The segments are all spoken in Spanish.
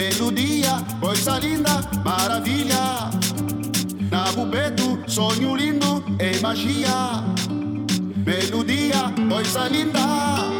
melodia, coisa linda, maravilha. Nabubeto, sonho lindo, é magia. Melodia, coisa linda.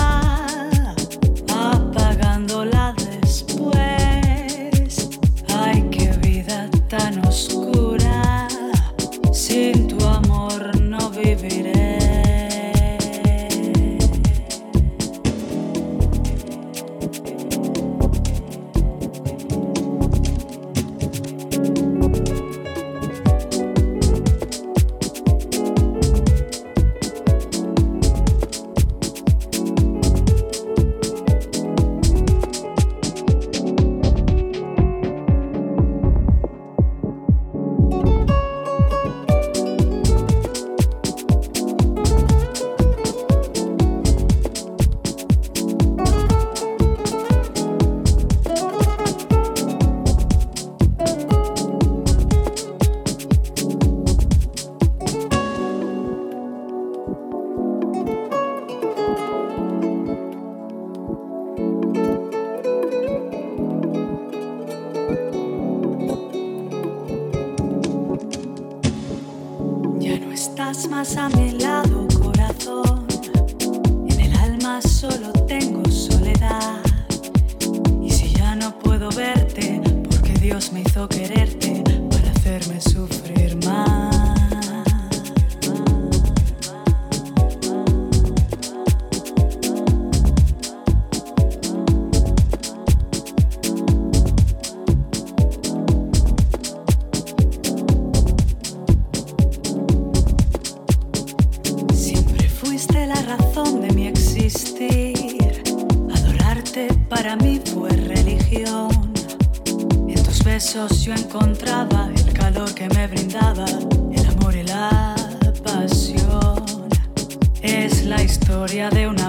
historia de un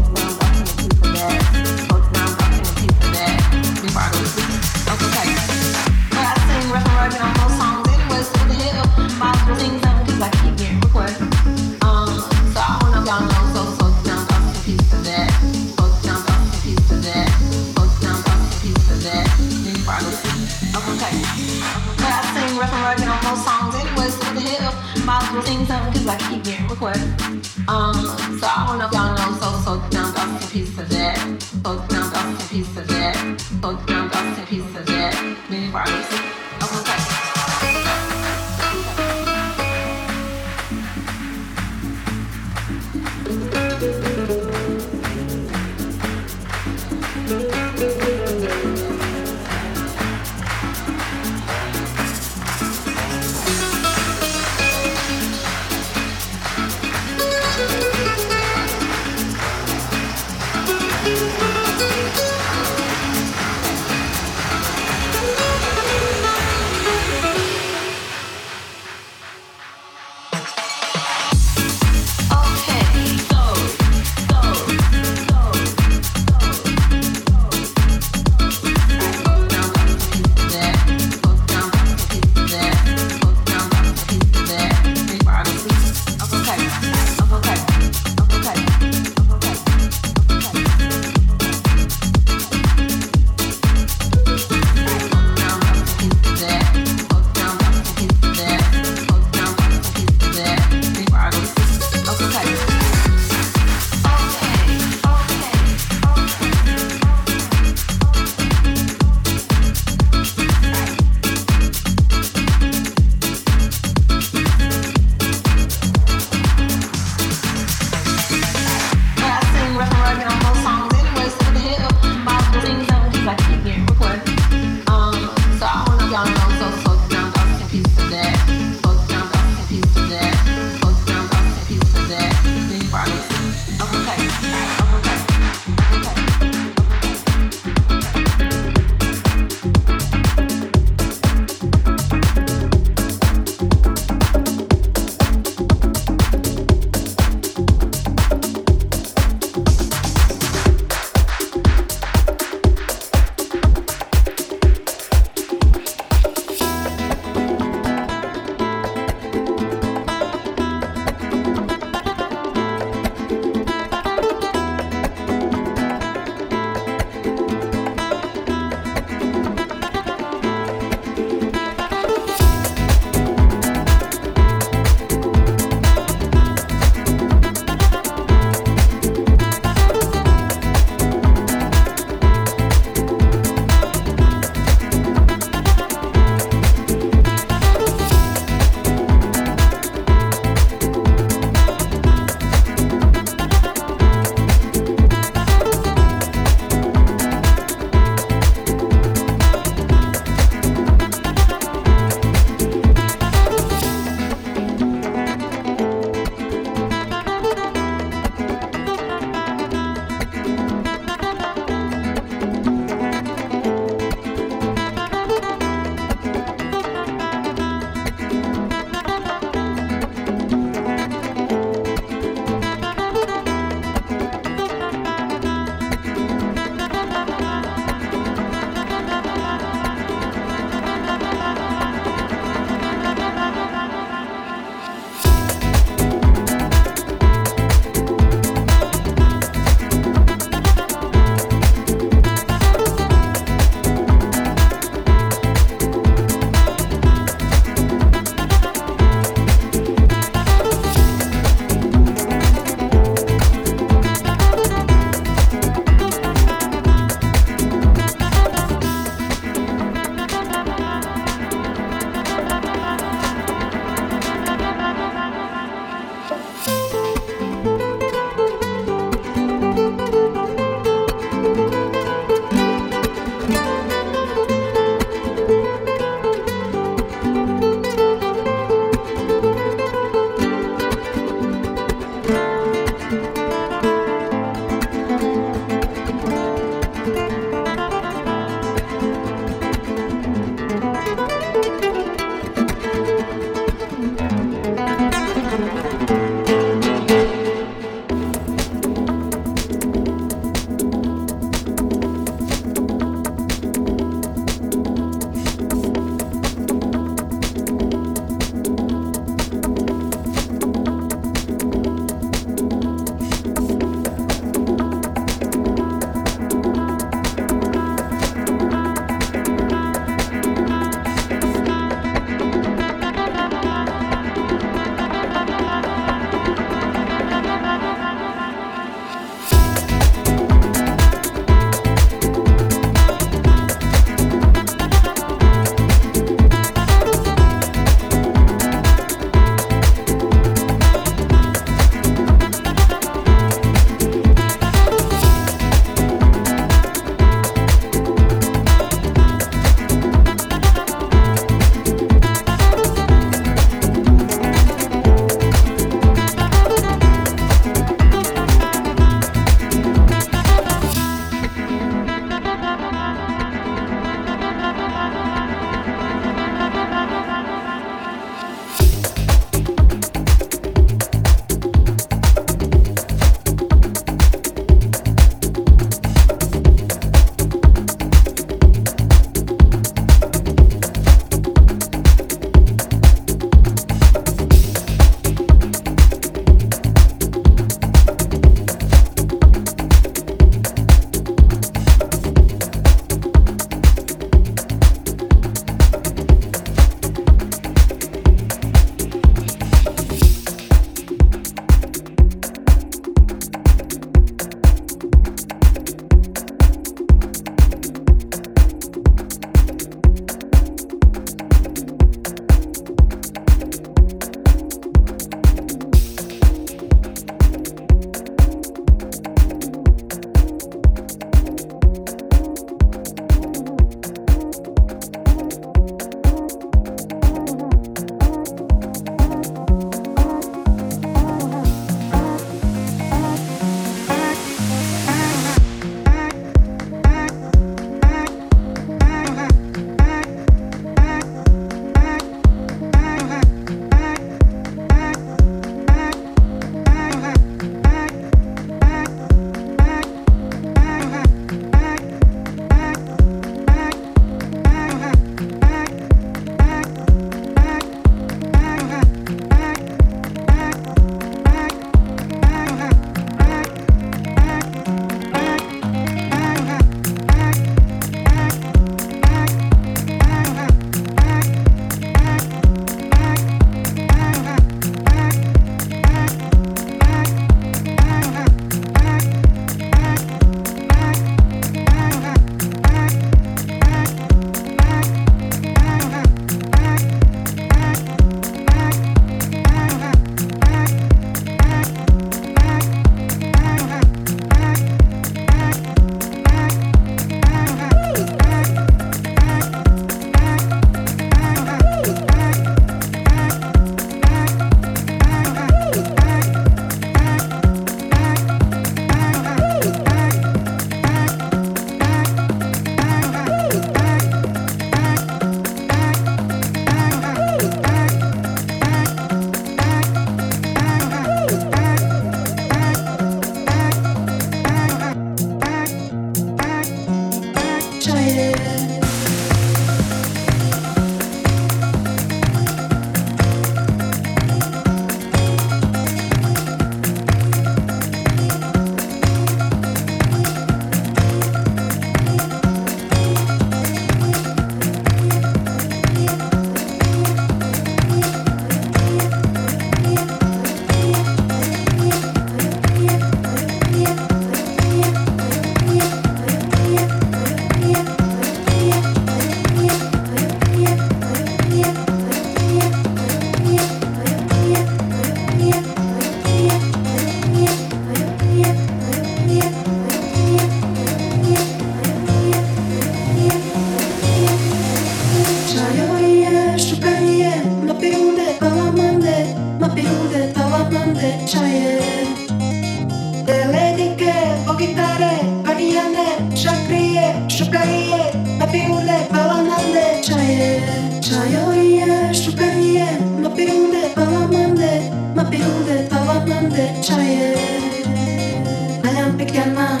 Alem beklenmem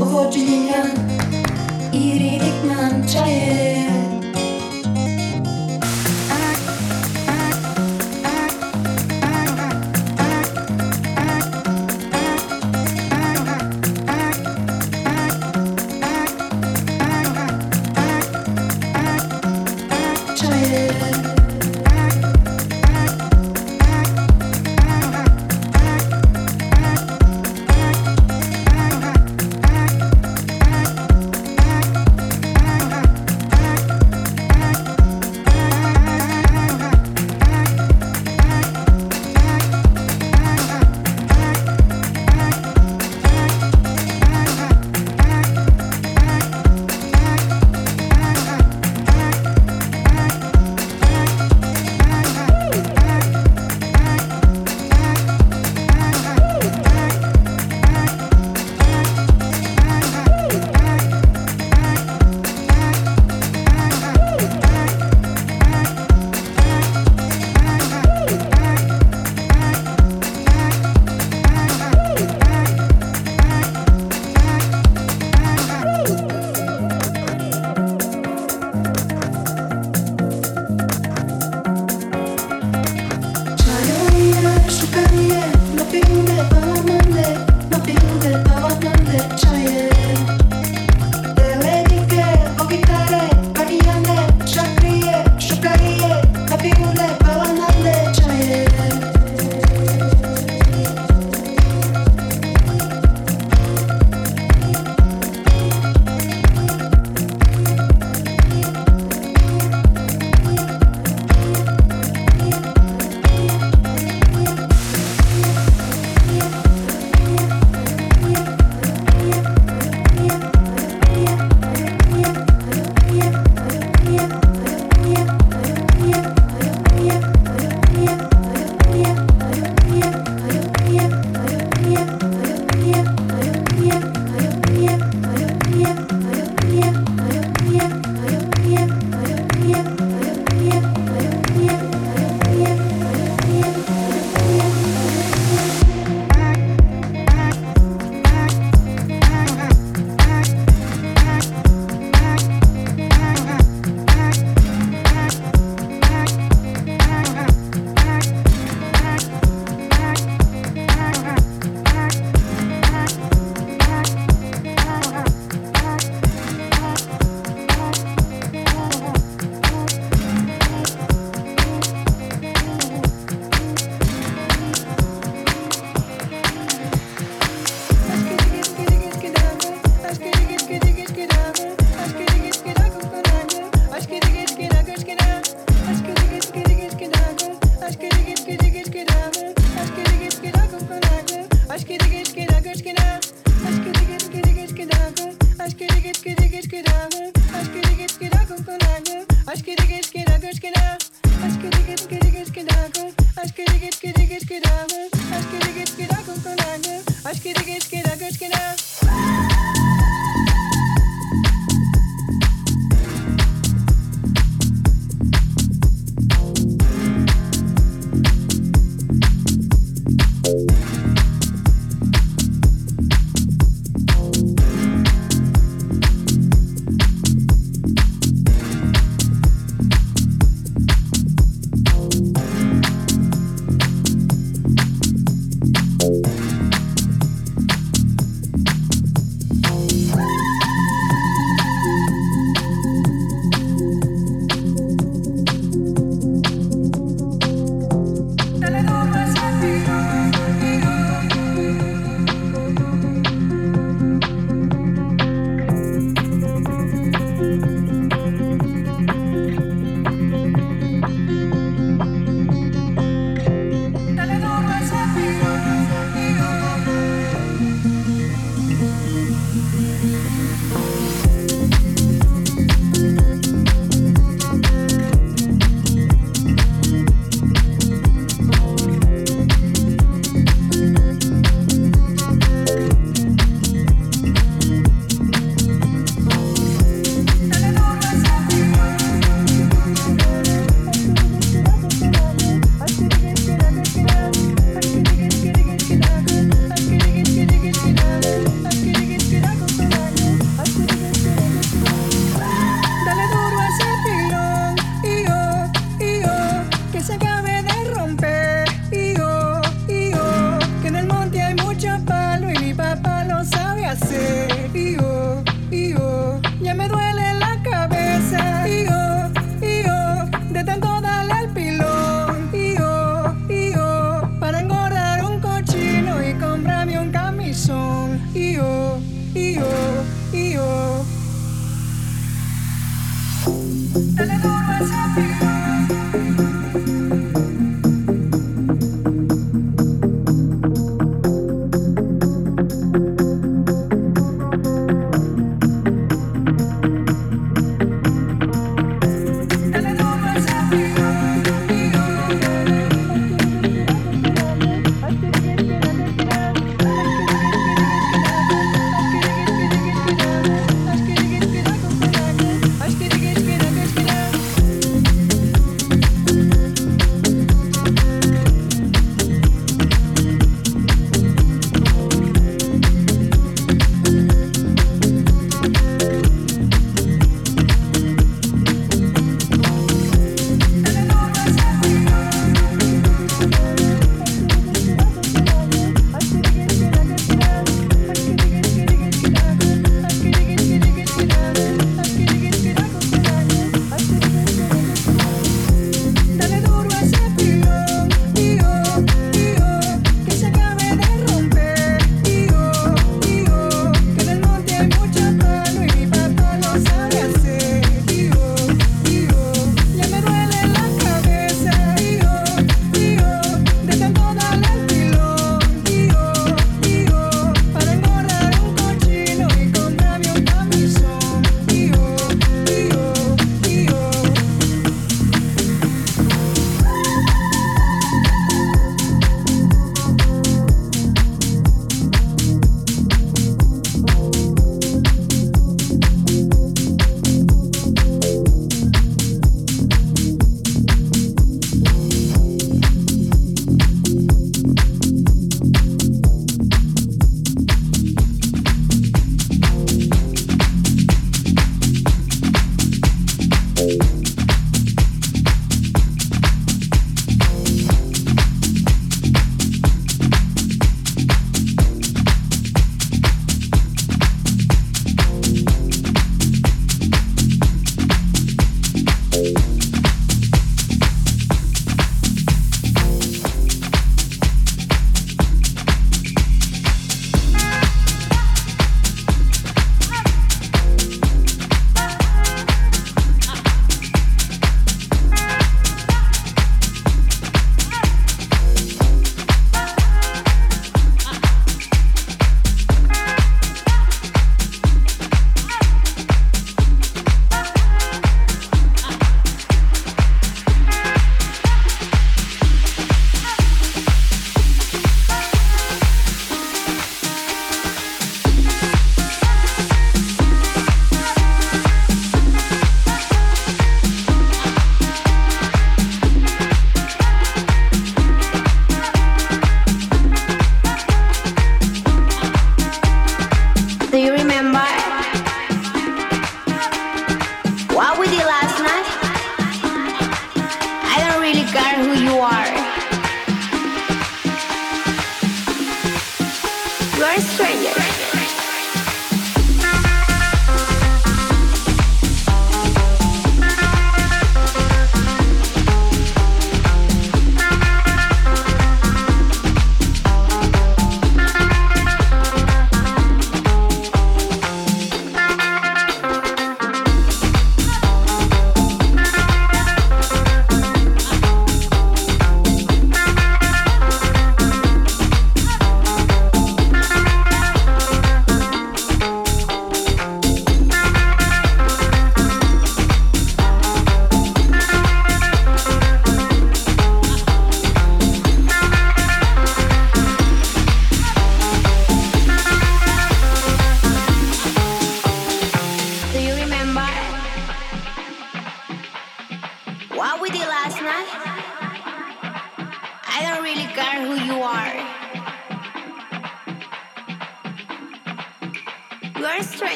Bu hodri dünya İyilik mançayı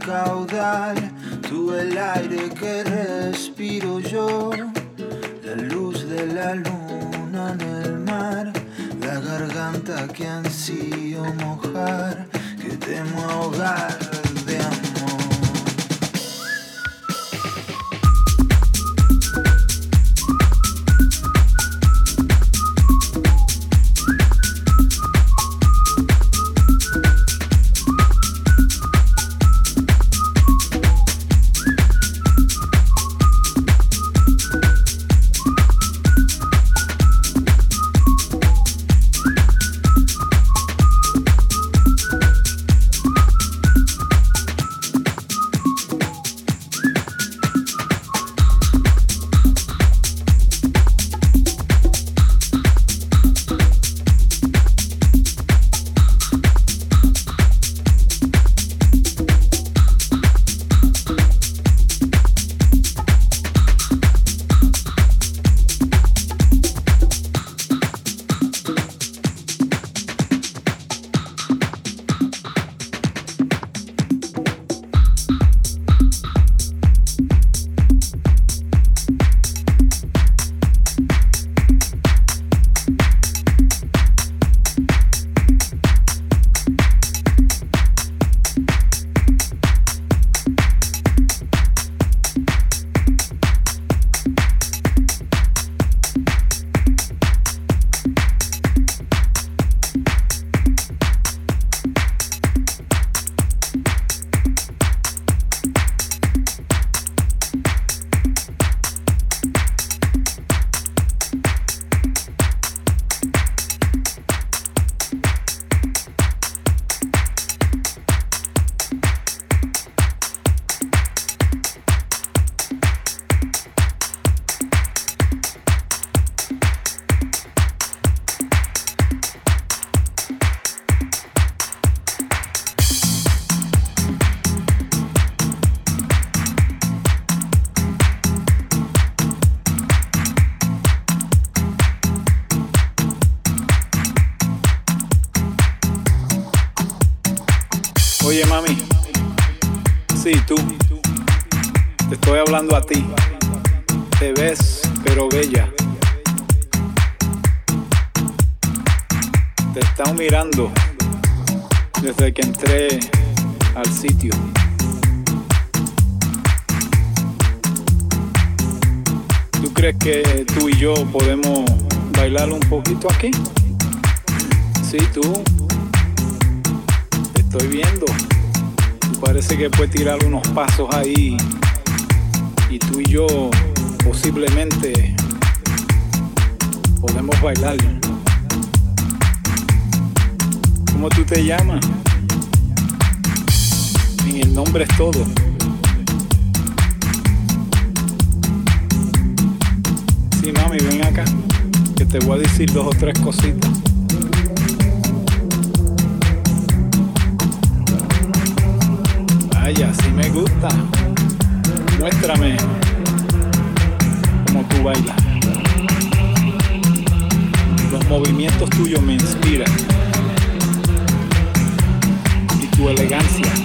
caudal, yo podemos bailar un poquito aquí? Sí, tú. Te estoy viendo. Parece que puedes tirar unos pasos ahí y tú y yo posiblemente podemos bailar. ¿Cómo tú te llamas? En el nombre es todo. Te voy a decir dos o tres cositas. Vaya, sí me gusta. Muéstrame cómo tú bailas. Los movimientos tuyos me inspiran. Y tu elegancia.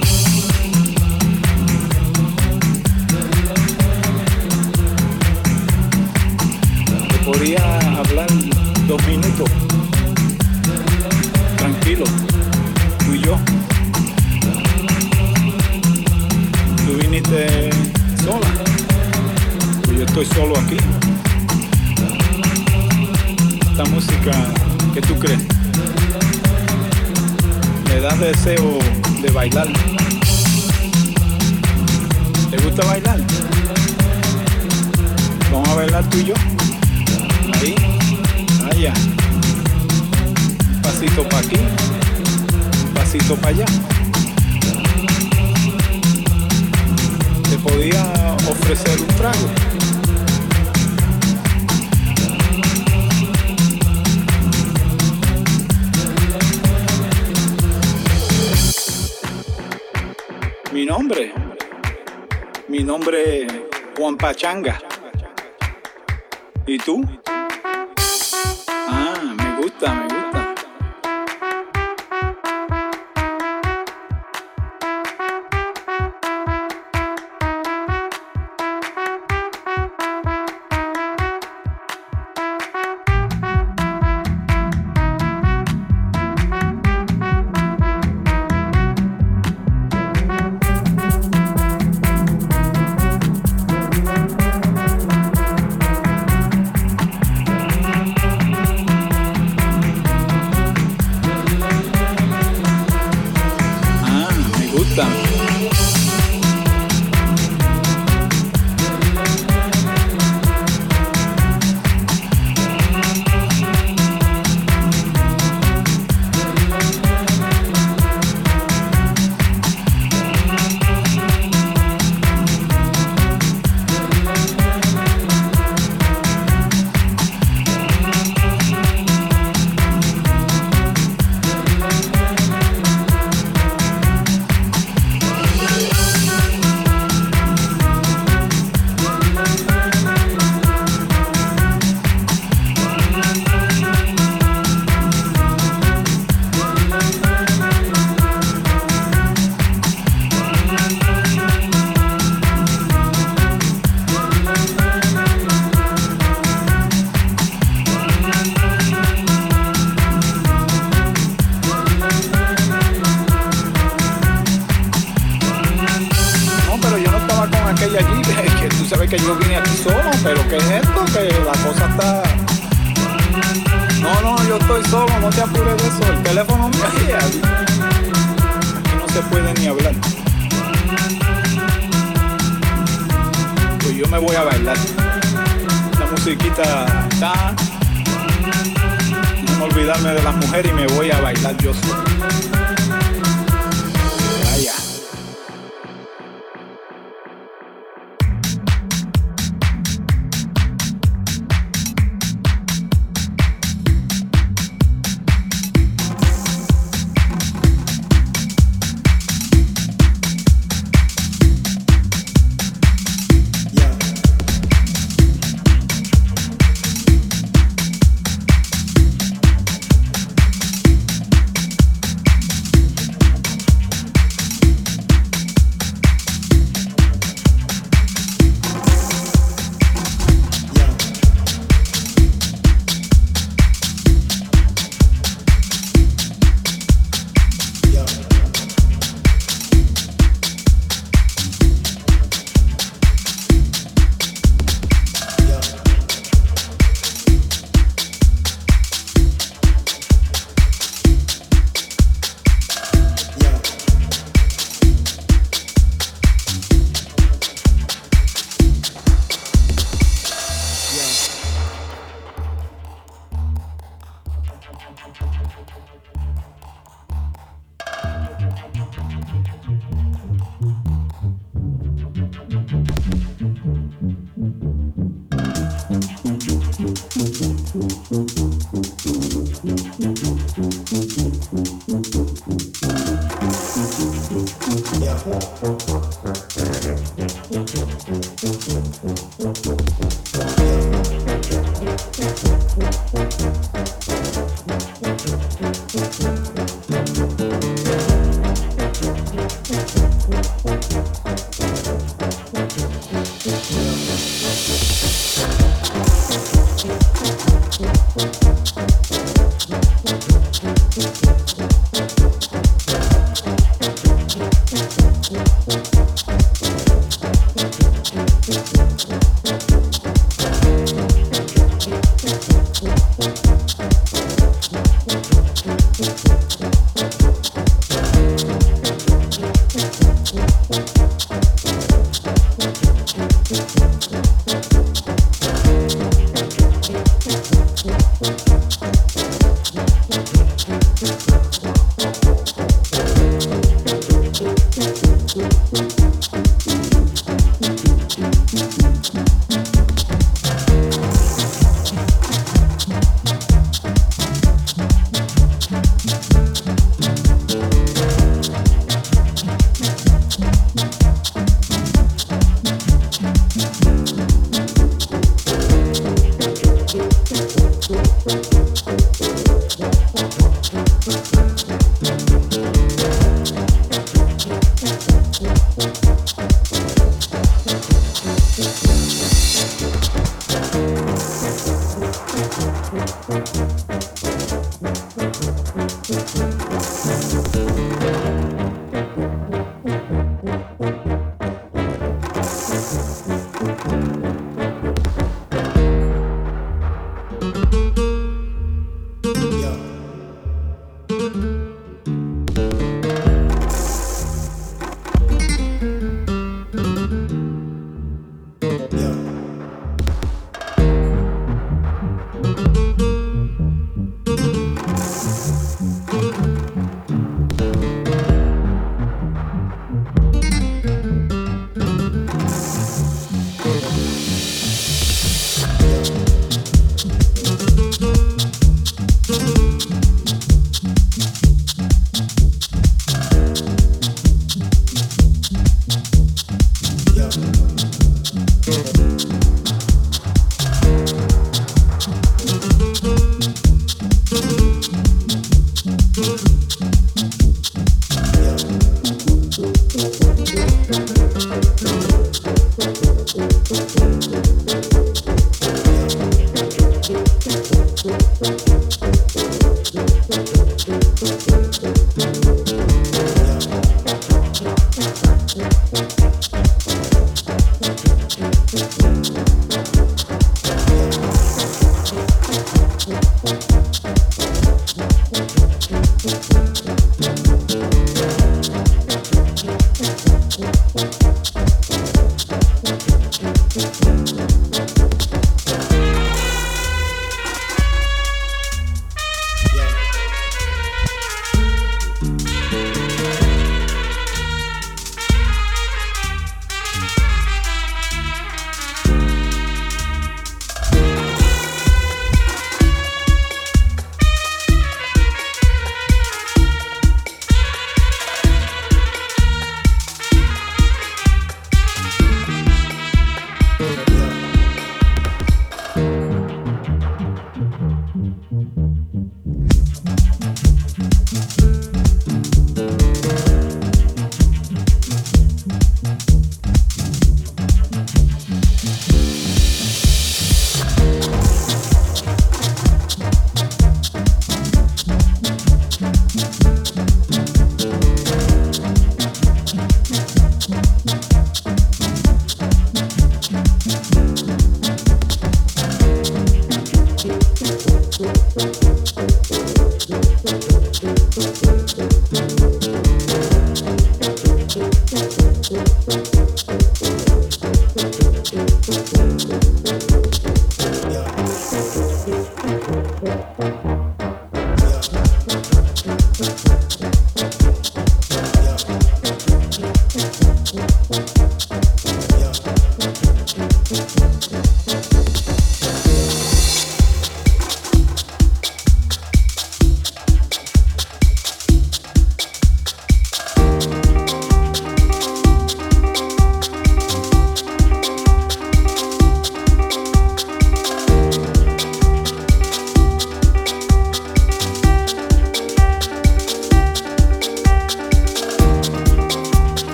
Dos minutos. Tranquilo. Tú y yo. Tú viniste sola. Pues yo estoy solo aquí. Esta música, ¿qué tú crees? Me da deseo de bailar. ¿Te gusta bailar? Vamos a bailar tú y yo. Ahí, pasito para aquí, pasito para allá. te podía ofrecer un trago. Mi nombre, Mi nombre Juan Pachanga. ¿Y tú?